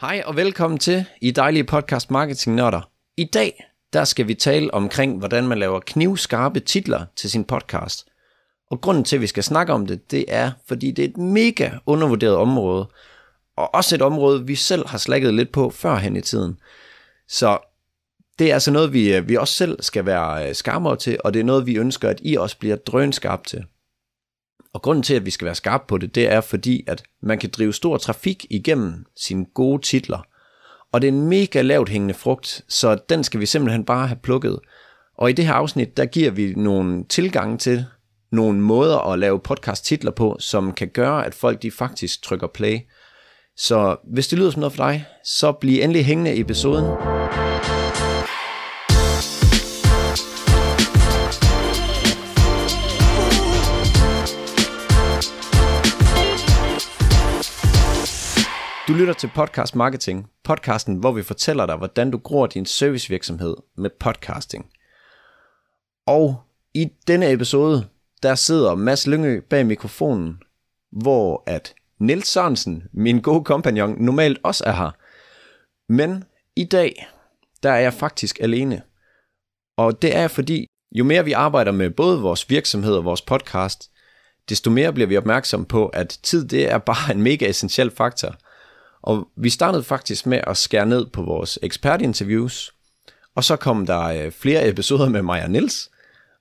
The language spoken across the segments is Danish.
Hej og velkommen til I Dejlige Podcast Marketing Nørder. I dag der skal vi tale omkring, hvordan man laver knivskarpe titler til sin podcast. Og grunden til, at vi skal snakke om det, det er, fordi det er et mega undervurderet område, og også et område, vi selv har slækket lidt på førhen i tiden. Så det er altså noget, vi, vi også selv skal være øh, skarpere til, og det er noget, vi ønsker, at I også bliver drønskarpe til. Og grunden til, at vi skal være skarpe på det, det er fordi, at man kan drive stor trafik igennem sine gode titler. Og det er en mega lavt hængende frugt, så den skal vi simpelthen bare have plukket. Og i det her afsnit, der giver vi nogle tilgange til nogle måder at lave podcast titler på, som kan gøre, at folk de faktisk trykker play. Så hvis det lyder som noget for dig, så bliv endelig hængende i episoden. Lytter til Podcast Marketing, podcasten, hvor vi fortæller dig, hvordan du gror din servicevirksomhed med podcasting. Og i denne episode, der sidder Mads Lyngø bag mikrofonen, hvor at Nils Sørensen, min gode kompagnon, normalt også er her. Men i dag, der er jeg faktisk alene. Og det er fordi, jo mere vi arbejder med både vores virksomhed og vores podcast, desto mere bliver vi opmærksom på, at tid det er bare en mega essentiel faktor – og vi startede faktisk med at skære ned på vores ekspertinterviews, og så kom der øh, flere episoder med mig og Nils.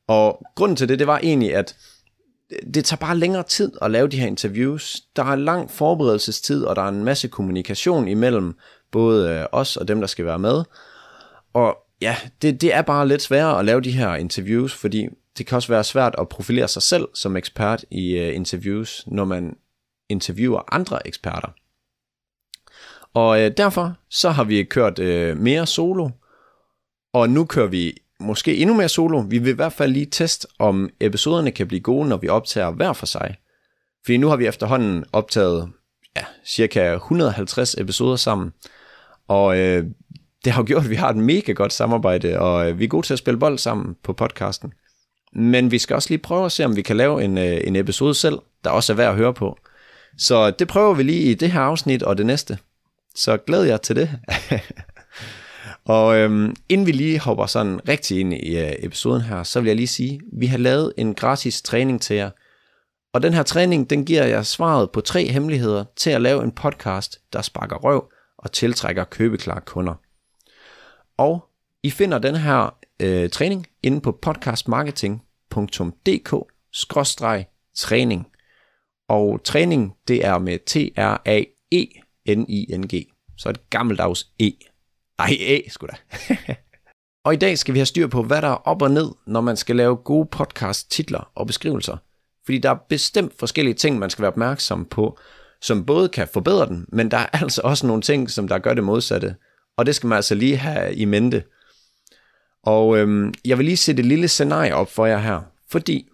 Og grunden til det, det var egentlig, at det tager bare længere tid at lave de her interviews. Der er lang forberedelsestid, og der er en masse kommunikation imellem både øh, os og dem, der skal være med. Og ja, det, det er bare lidt sværere at lave de her interviews, fordi det kan også være svært at profilere sig selv som ekspert i øh, interviews, når man interviewer andre eksperter. Og øh, derfor så har vi kørt øh, mere solo, og nu kører vi måske endnu mere solo. Vi vil i hvert fald lige teste, om episoderne kan blive gode, når vi optager hver for sig. Fordi nu har vi efterhånden optaget ja, cirka 150 episoder sammen, og øh, det har gjort, at vi har et mega godt samarbejde, og øh, vi er gode til at spille bold sammen på podcasten. Men vi skal også lige prøve at se, om vi kan lave en, øh, en episode selv, der også er værd at høre på. Så det prøver vi lige i det her afsnit og det næste. Så glæd jer til det. og øhm, inden vi lige hopper sådan rigtig ind i øh, episoden her, så vil jeg lige sige, vi har lavet en gratis træning til jer. Og den her træning, den giver jer svaret på tre hemmeligheder til at lave en podcast, der sparker røv og tiltrækker købeklare kunder. Og I finder den her øh, træning inde på podcastmarketing.dk-træning. Og træning, det er med T-R-A-E N-I-N-G. Så et gammeldags E. Ej, A sgu da. og i dag skal vi have styr på, hvad der er op og ned, når man skal lave gode podcast titler og beskrivelser. Fordi der er bestemt forskellige ting, man skal være opmærksom på, som både kan forbedre den, men der er altså også nogle ting, som der gør det modsatte. Og det skal man altså lige have i mente. Og øhm, jeg vil lige sætte et lille scenarie op for jer her. Fordi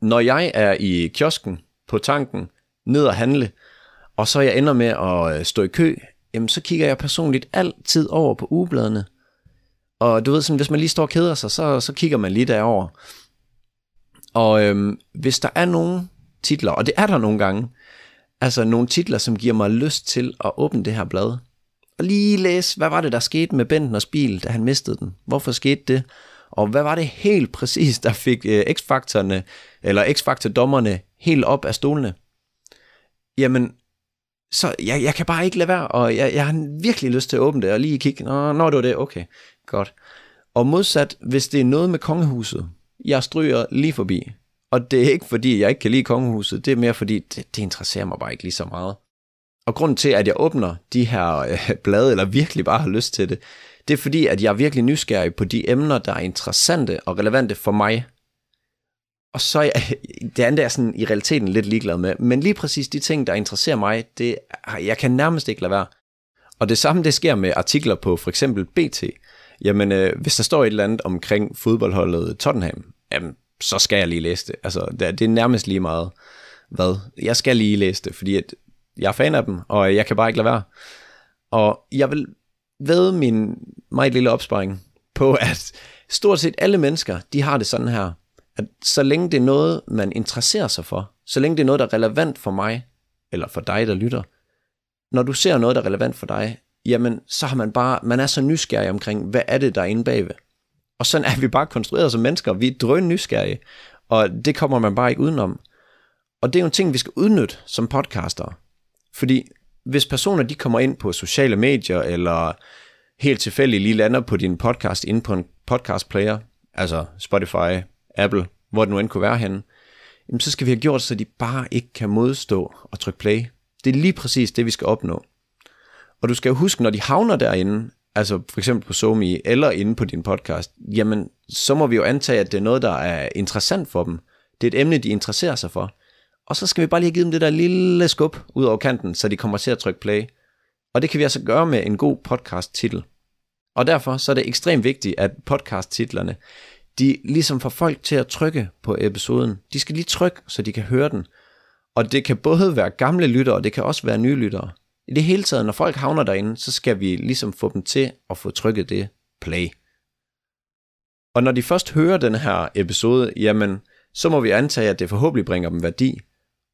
når jeg er i kiosken, på tanken, ned og handle, og så jeg ender med at øh, stå i kø, jamen så kigger jeg personligt altid over på ugebladene. Og du ved, sådan, hvis man lige står og keder sig, så, så kigger man lige derover. Og øhm, hvis der er nogle titler, og det er der nogle gange, altså nogle titler, som giver mig lyst til at åbne det her blad, og lige læse, hvad var det, der skete med Bentners bil, da han mistede den? Hvorfor skete det? Og hvad var det helt præcis, der fik øh, X-faktorerne, eller X-faktor-dommerne helt op af stolene? Jamen, så jeg, jeg kan bare ikke lade være, og jeg, jeg har virkelig lyst til at åbne det, og lige kigge, nå, når det var det, okay, godt. Og modsat, hvis det er noget med kongehuset, jeg stryger lige forbi, og det er ikke fordi, jeg ikke kan lide kongehuset, det er mere fordi, det, det interesserer mig bare ikke lige så meget. Og grunden til, at jeg åbner de her øh, blade, eller virkelig bare har lyst til det, det er fordi, at jeg er virkelig nysgerrig på de emner, der er interessante og relevante for mig, og så er det andet er sådan i realiteten lidt ligeglad med. Men lige præcis de ting, der interesserer mig, det, jeg kan nærmest ikke lade være. Og det samme, det sker med artikler på for eksempel BT. Jamen, øh, hvis der står et eller andet omkring fodboldholdet Tottenham, jamen, så skal jeg lige læse det. Altså, det, det er nærmest lige meget, hvad. Jeg skal lige læse det, fordi at jeg er fan af dem, og jeg kan bare ikke lade være. Og jeg vil ved min meget lille opsparing på, at stort set alle mennesker, de har det sådan her at så længe det er noget, man interesserer sig for, så længe det er noget, der er relevant for mig, eller for dig, der lytter, når du ser noget, der er relevant for dig, jamen så har man bare, man er så nysgerrig omkring, hvad er det, der er inde bagved. Og sådan er vi bare konstrueret som mennesker. Vi er drøn nysgerrige, og det kommer man bare ikke udenom. Og det er jo en ting, vi skal udnytte som podcaster. Fordi hvis personer de kommer ind på sociale medier, eller helt tilfældigt lige lander på din podcast inde på en podcast player, altså Spotify, Apple, hvor det nu end kunne være henne, jamen så skal vi have gjort, så de bare ikke kan modstå og trykke play. Det er lige præcis det, vi skal opnå. Og du skal jo huske, når de havner derinde, altså for eksempel på SoMe eller inde på din podcast, jamen så må vi jo antage, at det er noget, der er interessant for dem. Det er et emne, de interesserer sig for. Og så skal vi bare lige give dem det der lille skub ud over kanten, så de kommer til at trykke play. Og det kan vi altså gøre med en god podcast-titel. Og derfor så er det ekstremt vigtigt, at podcast-titlerne, de ligesom får folk til at trykke på episoden. De skal lige trykke, så de kan høre den. Og det kan både være gamle lyttere, og det kan også være nye lyttere. I det hele taget, når folk havner derinde, så skal vi ligesom få dem til at få trykket det play. Og når de først hører den her episode, jamen, så må vi antage, at det forhåbentlig bringer dem værdi.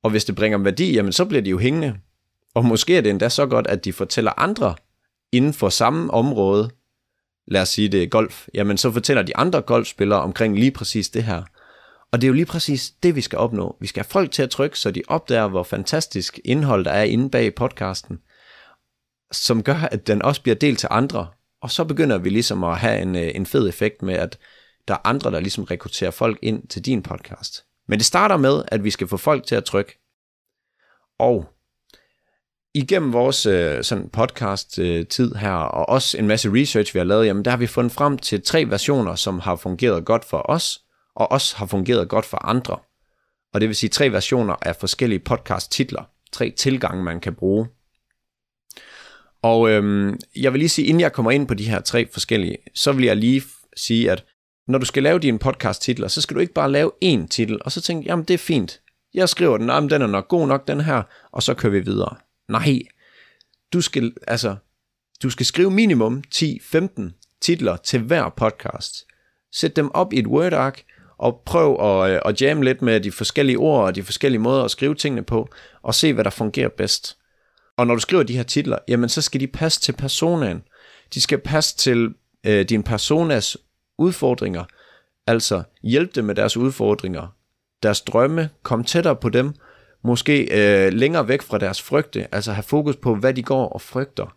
Og hvis det bringer dem værdi, jamen, så bliver de jo hængende. Og måske er det endda så godt, at de fortæller andre inden for samme område, lad os sige det er golf, jamen så fortæller de andre golfspillere omkring lige præcis det her. Og det er jo lige præcis det, vi skal opnå. Vi skal have folk til at trykke, så de opdager, hvor fantastisk indhold der er inde bag podcasten, som gør, at den også bliver delt til andre. Og så begynder vi ligesom at have en, øh, en fed effekt med, at der er andre, der ligesom rekrutterer folk ind til din podcast. Men det starter med, at vi skal få folk til at trykke. Og igennem vores øh, sådan podcast øh, tid her, og også en masse research, vi har lavet, jamen der har vi fundet frem til tre versioner, som har fungeret godt for os, og også har fungeret godt for andre. Og det vil sige tre versioner af forskellige podcast-titler. Tre tilgange, man kan bruge. Og øhm, jeg vil lige sige, inden jeg kommer ind på de her tre forskellige, så vil jeg lige sige, at når du skal lave dine podcast-titler, så skal du ikke bare lave én titel, og så tænke, jamen det er fint. Jeg skriver den, jamen den er nok god nok, den her, og så kører vi videre. Nej, du skal, altså, du skal skrive minimum 10-15 titler til hver podcast. Sæt dem op i et Word-ark, og prøv at, øh, at jamme lidt med de forskellige ord og de forskellige måder at skrive tingene på, og se, hvad der fungerer bedst. Og når du skriver de her titler, jamen så skal de passe til personen. De skal passe til øh, din personas udfordringer, altså hjælpe dem med deres udfordringer, deres drømme, kom tættere på dem, måske øh, længere væk fra deres frygte, altså have fokus på, hvad de går og frygter.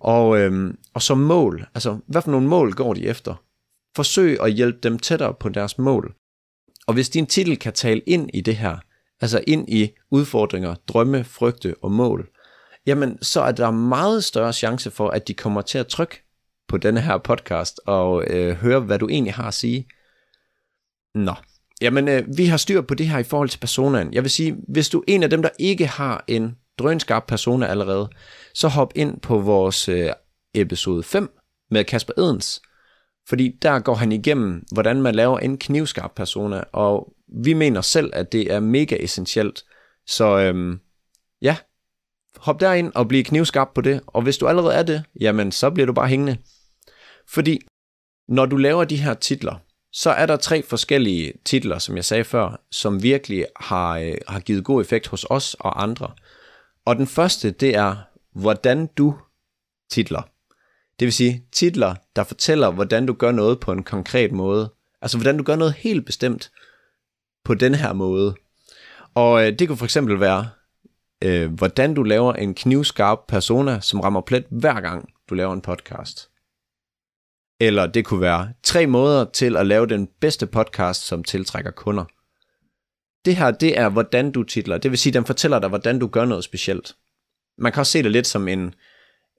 Og, øh, og som mål, altså hvad for nogle mål går de efter? Forsøg at hjælpe dem tættere på deres mål. Og hvis din titel kan tale ind i det her, altså ind i udfordringer, drømme, frygte og mål, jamen så er der meget større chance for, at de kommer til at trykke på denne her podcast og øh, høre, hvad du egentlig har at sige. Nå, jamen øh, vi har styr på det her i forhold til personaen. Jeg vil sige, hvis du er en af dem, der ikke har en drønskarp persona allerede, så hop ind på vores øh, episode 5 med Kasper Edens, fordi der går han igennem, hvordan man laver en knivskarp persona, og vi mener selv, at det er mega essentielt. Så øhm, ja, hop derind og bliv knivskarp på det, og hvis du allerede er det, jamen så bliver du bare hængende. Fordi når du laver de her titler, så er der tre forskellige titler, som jeg sagde før, som virkelig har, øh, har givet god effekt hos os og andre. Og den første, det er, hvordan du titler. Det vil sige titler, der fortæller, hvordan du gør noget på en konkret måde. Altså hvordan du gør noget helt bestemt på den her måde. Og øh, det kunne for eksempel være, øh, hvordan du laver en knivskarp persona, som rammer plet hver gang du laver en podcast. Eller det kunne være tre måder til at lave den bedste podcast, som tiltrækker kunder. Det her, det er, hvordan du titler. Det vil sige, den fortæller dig, hvordan du gør noget specielt. Man kan også se det lidt som en,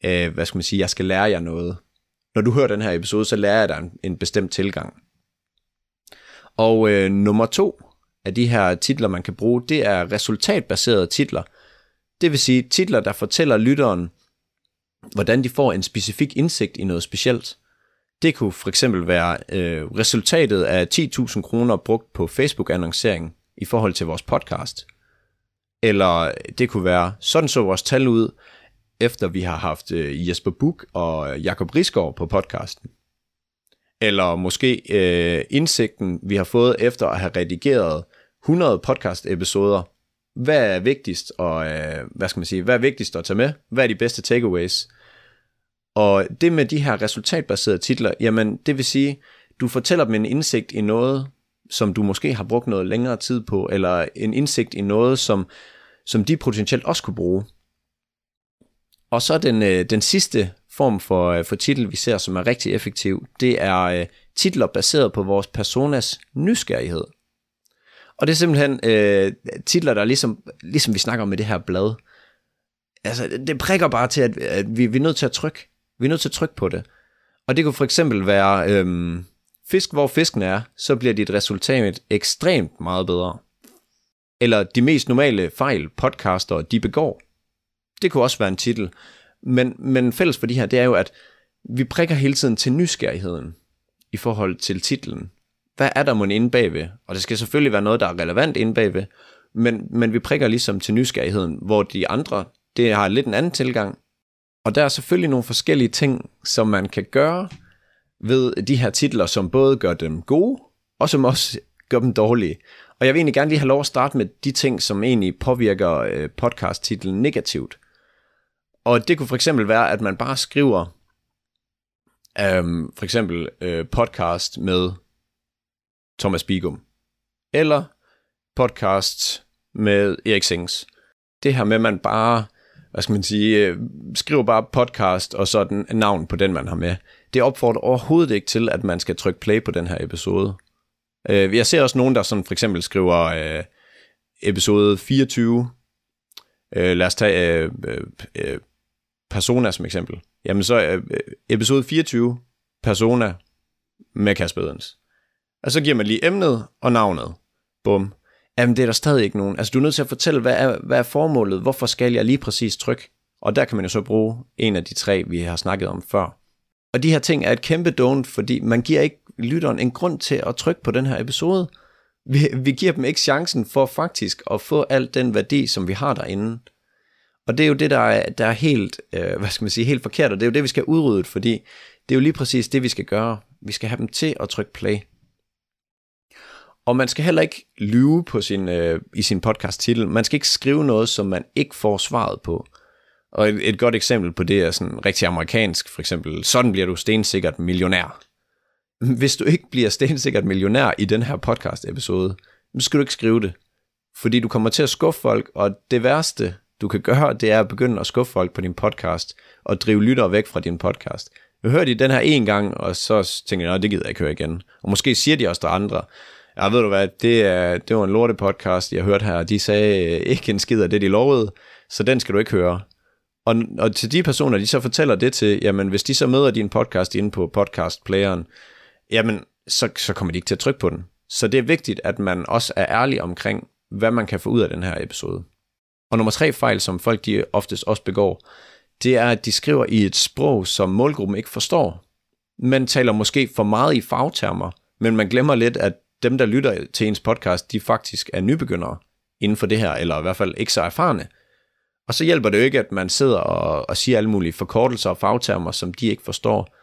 øh, hvad skal man sige, jeg skal lære jer noget. Når du hører den her episode, så lærer jeg dig en, en bestemt tilgang. Og øh, nummer to af de her titler, man kan bruge, det er resultatbaserede titler. Det vil sige titler, der fortæller lytteren, hvordan de får en specifik indsigt i noget specielt. Det kunne for eksempel være øh, resultatet af 10.000 kroner brugt på Facebook-annoncering i forhold til vores podcast. Eller det kunne være, sådan så vores tal ud, efter vi har haft øh, Jesper Buk og Jakob Risgaard på podcasten. Eller måske øh, indsigten, vi har fået efter at have redigeret 100 podcast-episoder hvad er vigtigst, og øh, hvad skal man sige, hvad er vigtigst at tage med? Hvad er de bedste takeaways? Og det med de her resultatbaserede titler, jamen det vil sige, du fortæller dem en indsigt i noget, som du måske har brugt noget længere tid på, eller en indsigt i noget, som, som de potentielt også kunne bruge. Og så den, øh, den sidste form for, øh, for titel, vi ser, som er rigtig effektiv, det er øh, titler baseret på vores personas nysgerrighed. Og det er simpelthen øh, titler, der er ligesom, ligesom vi snakker om med det her blad. Altså, det prikker bare til, at, at vi, vi er nødt til at trykke. Vi er nødt til at trykke på det. Og det kunne for eksempel være, øhm, fisk hvor fisken er, så bliver dit resultat ekstremt meget bedre. Eller de mest normale fejl, podcaster, de begår. Det kunne også være en titel. Men, men fælles for de her, det er jo, at vi prikker hele tiden til nysgerrigheden i forhold til titlen. Hvad er der mon inde bagved? Og det skal selvfølgelig være noget, der er relevant inde bagved, men, men vi prikker ligesom til nysgerrigheden, hvor de andre, det har lidt en anden tilgang. Og der er selvfølgelig nogle forskellige ting, som man kan gøre ved de her titler, som både gør dem gode, og som også gør dem dårlige. Og jeg vil egentlig gerne lige have lov at starte med de ting, som egentlig påvirker øh, podcast-titlen negativt. Og det kunne for eksempel være, at man bare skriver øhm, for eksempel øh, podcast med Thomas Bigum. Eller podcast med Erik Sings. Det her med, at man bare, hvad skal man sige, øh, skriv bare podcast og sådan navn på den, man har med. Det opfordrer overhovedet ikke til, at man skal trykke play på den her episode. Uh, jeg ser også nogen, der sådan for eksempel skriver øh, episode 24. Uh, lad os tage Persona som eksempel. Jamen så episode 24, Persona med Kasper Edens. Og så giver man lige emnet og navnet. Bum. Jamen det er der stadig ikke nogen. Altså du er nødt til at fortælle, hvad er, hvad er formålet? Hvorfor skal jeg lige præcis trykke? Og der kan man jo så bruge en af de tre, vi har snakket om før. Og de her ting er et kæmpe don't, fordi man giver ikke lytteren en grund til at trykke på den her episode. Vi, vi giver dem ikke chancen for faktisk at få al den værdi, som vi har derinde. Og det er jo det, der er, der er helt, øh, hvad skal man sige, helt forkert, og det er jo det, vi skal udrydde, fordi det er jo lige præcis det, vi skal gøre. Vi skal have dem til at trykke play. Og man skal heller ikke lyve på sin, øh, i sin podcast titel. Man skal ikke skrive noget, som man ikke får svaret på. Og et, et godt eksempel på det er sådan rigtig amerikansk, for eksempel, sådan bliver du stensikkert millionær. Hvis du ikke bliver stensikkert millionær i den her podcast episode, så skal du ikke skrive det. Fordi du kommer til at skuffe folk, og det værste, du kan gøre, det er at begynde at skuffe folk på din podcast, og drive lyttere væk fra din podcast. Jeg hørte de den her en gang, og så tænker jeg, det gider jeg ikke høre igen. Og måske siger de også der andre, ja, ved du hvad, det, er, det var en lorte podcast, jeg hørte her, de sagde øh, ikke en skid af det, de lovede, så den skal du ikke høre. Og, og til de personer, de så fortæller det til, jamen hvis de så møder din podcast inde på podcastplayeren, jamen så, så kommer de ikke til at trykke på den. Så det er vigtigt, at man også er ærlig omkring, hvad man kan få ud af den her episode. Og nummer tre fejl, som folk de oftest også begår, det er, at de skriver i et sprog, som målgruppen ikke forstår. Man taler måske for meget i fagtermer, men man glemmer lidt, at dem, der lytter til ens podcast, de faktisk er nybegyndere inden for det her, eller i hvert fald ikke så erfarne. Og så hjælper det jo ikke, at man sidder og, og siger alle mulige forkortelser og fagtermer, som de ikke forstår.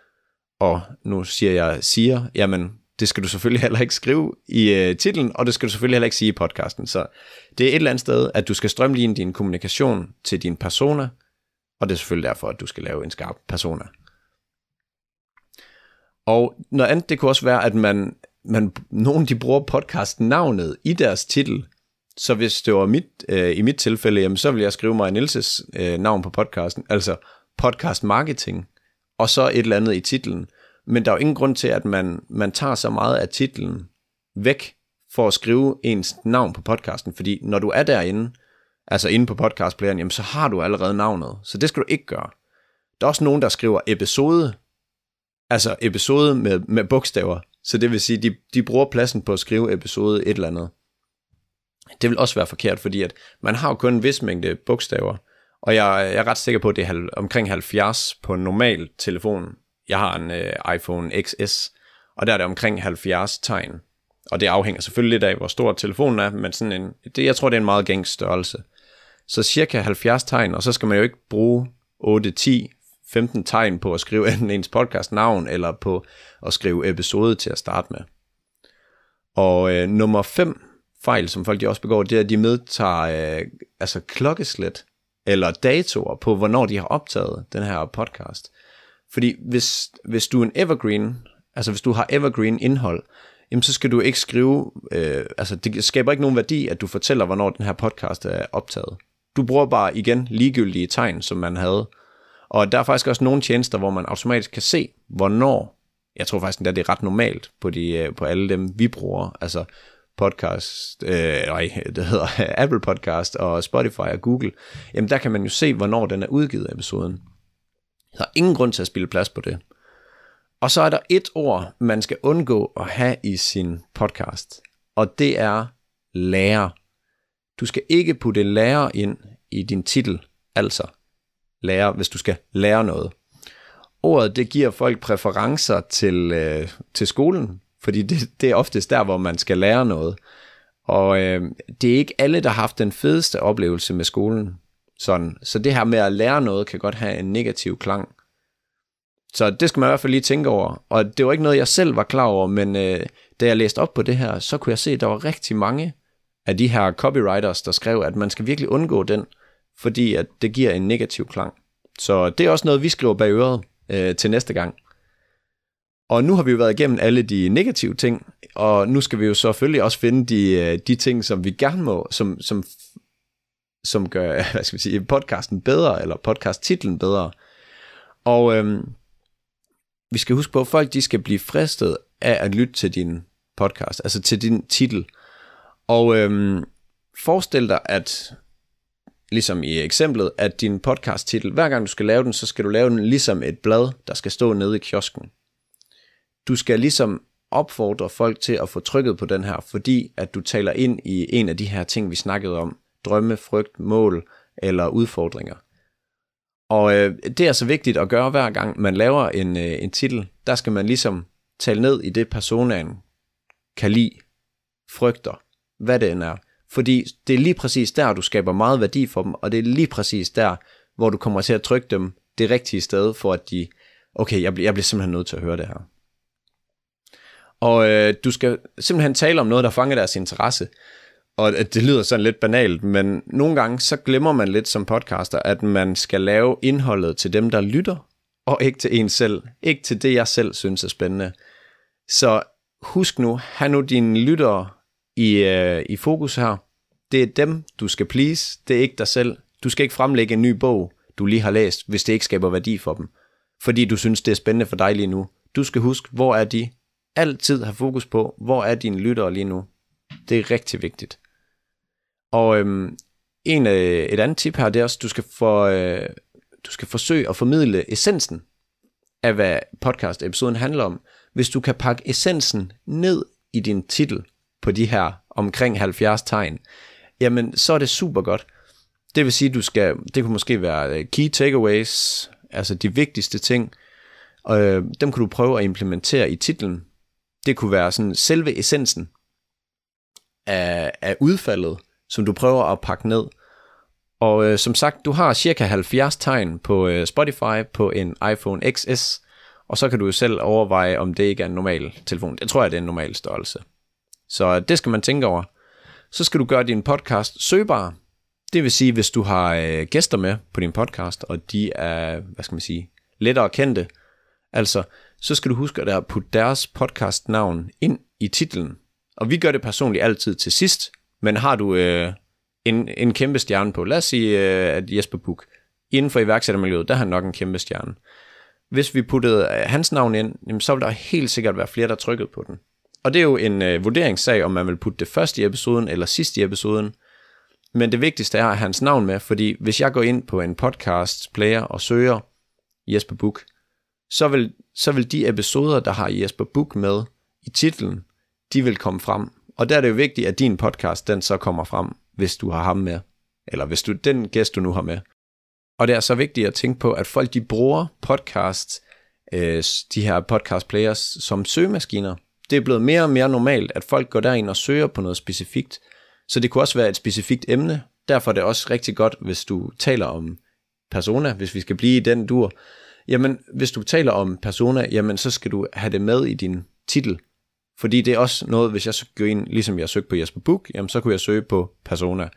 Og nu siger jeg siger, jamen det skal du selvfølgelig heller ikke skrive i øh, titlen, og det skal du selvfølgelig heller ikke sige i podcasten. Så det er et eller andet sted, at du skal strømline din kommunikation til din persona, og det er selvfølgelig derfor, at du skal lave en skarp persona. Og noget andet, det kunne også være, at man, man nogen de bruger podcast-navnet i deres titel. Så hvis det var mit, øh, i mit tilfælde, jamen, så vil jeg skrive mig Nielses øh, navn på podcasten, altså podcast marketing, og så et eller andet i titlen. Men der er jo ingen grund til, at man, man tager så meget af titlen væk for at skrive ens navn på podcasten, fordi når du er derinde, altså inde på podcastplayeren, jamen så har du allerede navnet, så det skal du ikke gøre. Der er også nogen, der skriver episode, altså episode med, med bogstaver, så det vil sige, de, de bruger pladsen på at skrive episode et eller andet. Det vil også være forkert, fordi at man har jo kun en vis mængde bogstaver, og jeg, jeg er ret sikker på, at det er omkring 70 på en normal telefon. Jeg har en øh, iPhone XS, og der er det omkring 70 tegn. Og det afhænger selvfølgelig lidt af, hvor stor telefonen er, men sådan en, det, jeg tror, det er en meget gængs størrelse. Så cirka 70 tegn, og så skal man jo ikke bruge 8, 10, 15 tegn på at skrive enten ens podcast navn, eller på at skrive episode til at starte med. Og øh, nummer 5 fejl, som folk de også begår, det er, at de medtager øh, altså klokkeslæt eller datoer på, hvornår de har optaget den her podcast. Fordi hvis, hvis du er en evergreen, altså hvis du har evergreen indhold, jamen så skal du ikke skrive, øh, altså det skaber ikke nogen værdi, at du fortæller, hvornår den her podcast er optaget. Du bruger bare igen ligegyldige tegn, som man havde. Og der er faktisk også nogle tjenester, hvor man automatisk kan se, hvornår, jeg tror faktisk, at det er ret normalt på, de, øh, på alle dem, vi bruger, altså podcast, øh, nej, det hedder Apple Podcast og Spotify og Google, jamen der kan man jo se, hvornår den er udgivet episoden. Der er ingen grund til at spille plads på det. Og så er der et ord, man skal undgå at have i sin podcast, og det er lærer. Du skal ikke putte lærer ind i din titel, altså lærer, hvis du skal lære noget. Ordet, det giver folk præferencer til, øh, til skolen, fordi det, det er oftest der, hvor man skal lære noget. Og øh, det er ikke alle, der har haft den fedeste oplevelse med skolen. Sådan. Så det her med at lære noget, kan godt have en negativ klang. Så det skal man i hvert fald lige tænke over. Og det var ikke noget, jeg selv var klar over, men øh, da jeg læste op på det her, så kunne jeg se, at der var rigtig mange af de her copywriters, der skrev, at man skal virkelig undgå den, fordi at det giver en negativ klang. Så det er også noget, vi skriver bag øret øh, til næste gang. Og nu har vi jo været igennem alle de negative ting, og nu skal vi jo selvfølgelig også finde de, øh, de ting, som vi gerne må, som, som, som gør hvad skal vi sige, podcasten bedre, eller podcast-titlen bedre. Og øhm, vi skal huske på, at folk de skal blive fristet af at lytte til din podcast, altså til din titel. Og øhm, forestil dig, at ligesom i eksemplet, at din podcast titel, hver gang du skal lave den, så skal du lave den ligesom et blad, der skal stå nede i kiosken. Du skal ligesom opfordre folk til at få trykket på den her, fordi at du taler ind i en af de her ting, vi snakkede om. Drømme, frygt, mål eller udfordringer. Og øh, det er så vigtigt at gøre hver gang man laver en, øh, en titel. Der skal man ligesom tale ned i det personen kan lide, frygter, hvad det end er. Fordi det er lige præcis der, du skaber meget værdi for dem, og det er lige præcis der, hvor du kommer til at trykke dem det rigtige sted, for at de, okay, jeg bliver, jeg bliver simpelthen nødt til at høre det her. Og øh, du skal simpelthen tale om noget, der fanger deres interesse. Og øh, det lyder sådan lidt banalt, men nogle gange så glemmer man lidt som podcaster, at man skal lave indholdet til dem, der lytter, og ikke til en selv. Ikke til det, jeg selv synes er spændende. Så husk nu, have nu dine lyttere i, øh, i fokus her. Det er dem, du skal please. Det er ikke dig selv. Du skal ikke fremlægge en ny bog, du lige har læst, hvis det ikke skaber værdi for dem. Fordi du synes, det er spændende for dig lige nu. Du skal huske, hvor er de? Altid have fokus på, hvor er dine lyttere lige nu. Det er rigtig vigtigt. Og øhm, en, øh, et andet tip her, det er også, du skal, for, øh, du skal forsøge at formidle essensen af, hvad podcast-episoden handler om. Hvis du kan pakke essensen ned i din titel på de her omkring 70 tegn, jamen så er det super godt. Det vil sige, du skal, det kunne måske være øh, key takeaways, altså de vigtigste ting, og øh, dem kan du prøve at implementere i titlen. Det kunne være sådan selve essensen af, af udfaldet, som du prøver at pakke ned. Og øh, som sagt, du har cirka 70 tegn på øh, Spotify på en iPhone XS, og så kan du jo selv overveje, om det ikke er en normal telefon. Jeg tror, at det er en normal størrelse. Så øh, det skal man tænke over. Så skal du gøre din podcast søgbar. Det vil sige, hvis du har øh, gæster med på din podcast, og de er, hvad skal man sige, lettere kendte, altså, så skal du huske at putte deres podcastnavn ind i titlen. Og vi gør det personligt altid til sidst, men har du øh, en, en kæmpe stjerne på, lad os sige, øh, at Jesper Buk, inden for iværksættermiljøet, der har han nok en kæmpe stjerne. Hvis vi puttede øh, hans navn ind, jamen, så vil der helt sikkert være flere, der trykkede på den. Og det er jo en øh, vurderingssag, om man vil putte det først i episoden eller sidst i episoden. Men det vigtigste er at have hans navn med, fordi hvis jeg går ind på en podcast player og søger Jesper Buk, så vil, så vil de episoder, der har Jesper Buk med i titlen, de vil komme frem. Og der er det jo vigtigt, at din podcast, den så kommer frem, hvis du har ham med. Eller hvis du den gæst, du nu har med. Og det er så vigtigt at tænke på, at folk de bruger podcasts, øh, de her podcast players, som søgemaskiner. Det er blevet mere og mere normalt, at folk går derind og søger på noget specifikt. Så det kunne også være et specifikt emne. Derfor er det også rigtig godt, hvis du taler om persona, hvis vi skal blive i den dur. Jamen, hvis du taler om persona, jamen så skal du have det med i din titel. Fordi det er også noget, hvis jeg går ind, ligesom jeg søgte på Jesper Book, jamen så kunne jeg søge på persona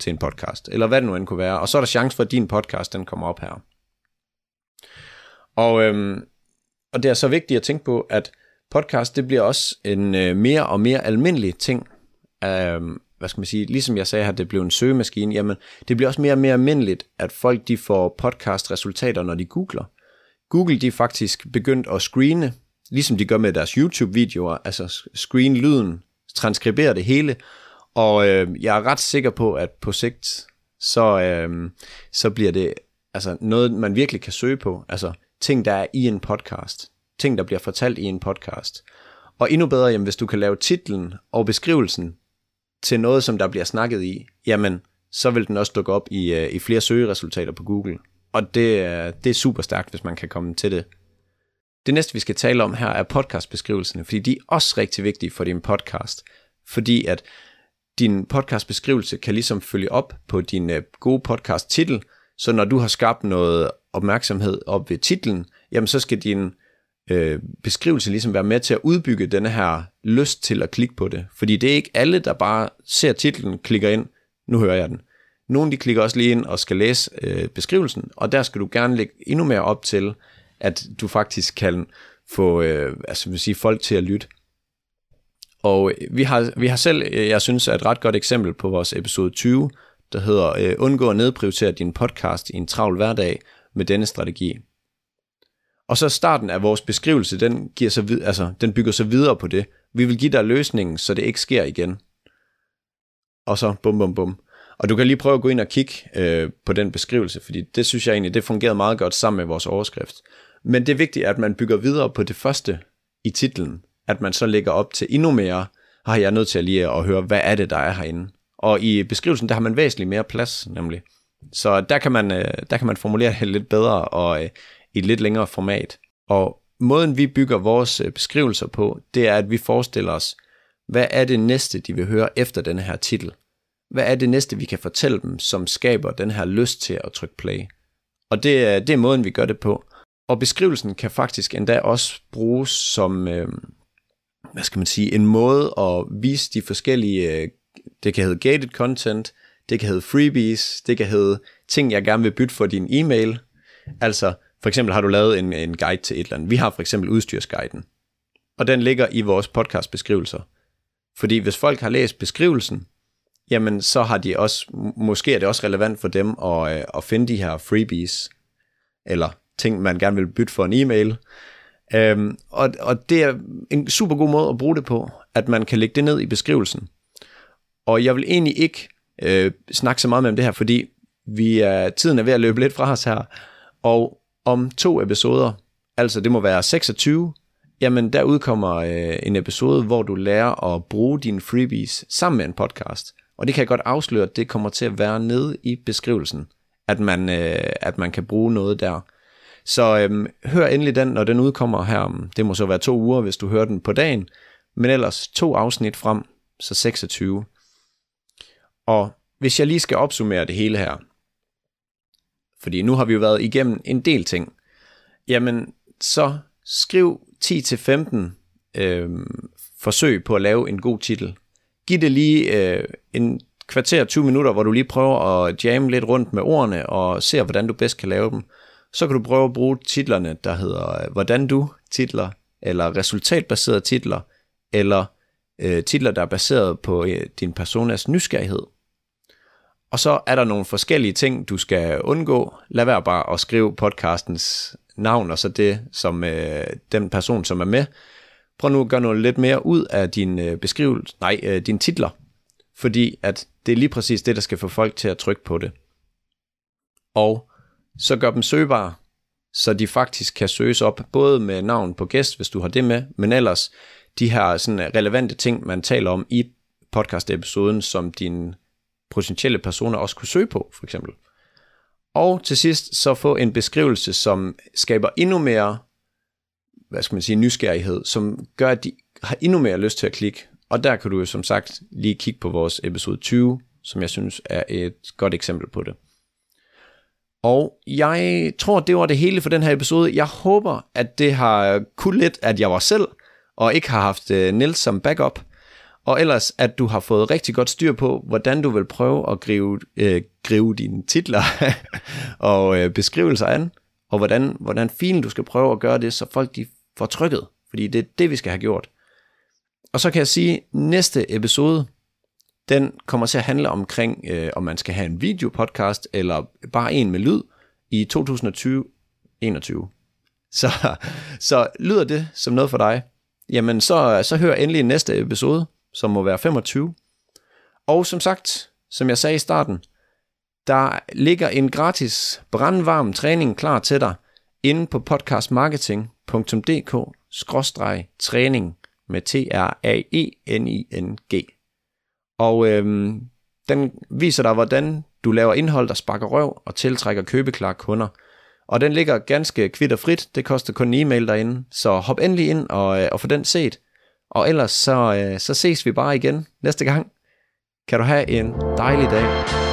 til en podcast, eller hvad det nu end kunne være. Og så er der chance for, at din podcast, den kommer op her. Og, øhm, og det er så vigtigt at tænke på, at podcast, det bliver også en øh, mere og mere almindelig ting. Øhm, hvad skal man sige, ligesom jeg sagde her, det blev en søgemaskine, jamen det bliver også mere og mere almindeligt, at folk de får podcast-resultater, når de googler. Google de er faktisk begyndt at screene, ligesom de gør med deres YouTube-videoer, altså screen lyden, transkribere det hele, og øh, jeg er ret sikker på, at på sigt, så, øh, så bliver det altså noget, man virkelig kan søge på, altså ting, der er i en podcast, ting, der bliver fortalt i en podcast. Og endnu bedre, jamen, hvis du kan lave titlen og beskrivelsen til noget, som der bliver snakket i, jamen, så vil den også dukke op i, øh, i flere søgeresultater på Google. Og det, er, det er super stærkt, hvis man kan komme til det. Det næste, vi skal tale om her, er podcastbeskrivelserne, fordi de er også rigtig vigtige for din podcast. Fordi at din podcastbeskrivelse kan ligesom følge op på din øh, gode podcast titel, så når du har skabt noget opmærksomhed op ved titlen, jamen så skal din øh, beskrivelse ligesom være med til at udbygge denne her lyst til at klikke på det. Fordi det er ikke alle, der bare ser titlen, klikker ind, nu hører jeg den. Nogle de klikker også lige ind og skal læse øh, beskrivelsen, og der skal du gerne lægge endnu mere op til, at du faktisk kan få øh, altså, vil sige, folk til at lytte. Og vi har, vi har selv, øh, jeg synes, et ret godt eksempel på vores episode 20, der hedder øh, Undgå at nedprioritere din podcast i en travl hverdag med denne strategi. Og så starten af vores beskrivelse, den, giver så vid- altså, den bygger så videre på det. Vi vil give dig løsningen, så det ikke sker igen. Og så bum bum bum. Og du kan lige prøve at gå ind og kigge øh, på den beskrivelse, fordi det synes jeg egentlig, det fungerede meget godt sammen med vores overskrift. Men det er vigtigt, at man bygger videre på det første i titlen, at man så lægger op til endnu mere, har jeg nødt til at lige at høre, hvad er det, der er herinde. Og i beskrivelsen, der har man væsentligt mere plads, nemlig. Så der kan man, øh, der kan man formulere det lidt bedre og øh, i et lidt længere format. Og måden vi bygger vores øh, beskrivelser på, det er, at vi forestiller os, hvad er det næste, de vil høre efter denne her titel? Hvad er det næste, vi kan fortælle dem, som skaber den her lyst til at trykke play? Og det er, det er måden, vi gør det på. Og beskrivelsen kan faktisk endda også bruges som, øh, hvad skal man sige, en måde at vise de forskellige, øh, det kan hedde gated content, det kan hedde freebies, det kan hedde ting, jeg gerne vil bytte for din e-mail. Altså, for eksempel har du lavet en, en guide til et eller andet. Vi har for eksempel udstyrsguiden, og den ligger i vores podcastbeskrivelser. Fordi hvis folk har læst beskrivelsen, jamen så har de også, måske er det også relevant for dem at, øh, at finde de her freebies, eller ting, man gerne vil bytte for en e-mail. Øhm, og, og det er en super god måde at bruge det på, at man kan lægge det ned i beskrivelsen. Og jeg vil egentlig ikke øh, snakke så meget med om det her, fordi vi er, tiden er ved at løbe lidt fra os her. Og om to episoder, altså det må være 26, jamen der udkommer øh, en episode, hvor du lærer at bruge dine freebies sammen med en podcast. Og det kan jeg godt afsløre, at det kommer til at være nede i beskrivelsen, at man, øh, at man kan bruge noget der. Så øhm, hør endelig den, når den udkommer her. Det må så være to uger, hvis du hører den på dagen. Men ellers to afsnit frem, så 26. Og hvis jeg lige skal opsummere det hele her, fordi nu har vi jo været igennem en del ting, jamen så skriv 10-15 øh, forsøg på at lave en god titel. Giv det lige øh, en kvarter 20 minutter, hvor du lige prøver at jamme lidt rundt med ordene og ser, hvordan du bedst kan lave dem. Så kan du prøve at bruge titlerne, der hedder øh, Hvordan du titler, eller resultatbaserede titler, eller øh, titler, der er baseret på øh, din personas nysgerrighed. Og så er der nogle forskellige ting, du skal undgå. Lad være bare at skrive podcastens navn, og så det som øh, den person, som er med. Prøv nu at gøre noget lidt mere ud af din øh, beskrivelse, nej, øh, dine titler. Fordi at det er lige præcis det, der skal få folk til at trykke på det. Og så gør dem søgbare, så de faktisk kan søges op, både med navn på gæst, hvis du har det med, men ellers de her sådan øh, relevante ting, man taler om i podcast-episoden, som din potentielle personer også kunne søge på, for eksempel. Og til sidst så få en beskrivelse, som skaber endnu mere, hvad skal man sige, nysgerrighed, som gør, at de har endnu mere lyst til at klikke. Og der kan du jo som sagt lige kigge på vores episode 20, som jeg synes er et godt eksempel på det. Og jeg tror, det var det hele for den her episode. Jeg håber, at det har kunnet lidt, at jeg var selv, og ikke har haft øh, Nils som backup, og ellers at du har fået rigtig godt styr på, hvordan du vil prøve at grive, øh, grive dine titler og øh, beskrivelser an, og hvordan, hvordan filen du skal prøve at gøre det, så folk de får trykket, fordi det er det, vi skal have gjort. Og så kan jeg sige, at næste episode, den kommer til at handle omkring, øh, om man skal have en videopodcast, eller bare en med lyd, i 2020-21. Så, så lyder det som noget for dig, jamen så, så hør endelig næste episode, som må være 25. Og som sagt, som jeg sagde i starten, der ligger en gratis brandvarm træning klar til dig inde på podcastmarketing.dk-træning med T-R-A-E-N-I-N-G. Og øhm, den viser dig, hvordan du laver indhold, der sparker røv og tiltrækker købeklare kunder. Og den ligger ganske kvitt og frit. Det koster kun en e-mail derinde. Så hop endelig ind og, øh, og få den set. Og ellers så, øh, så ses vi bare igen næste gang. Kan du have en dejlig dag.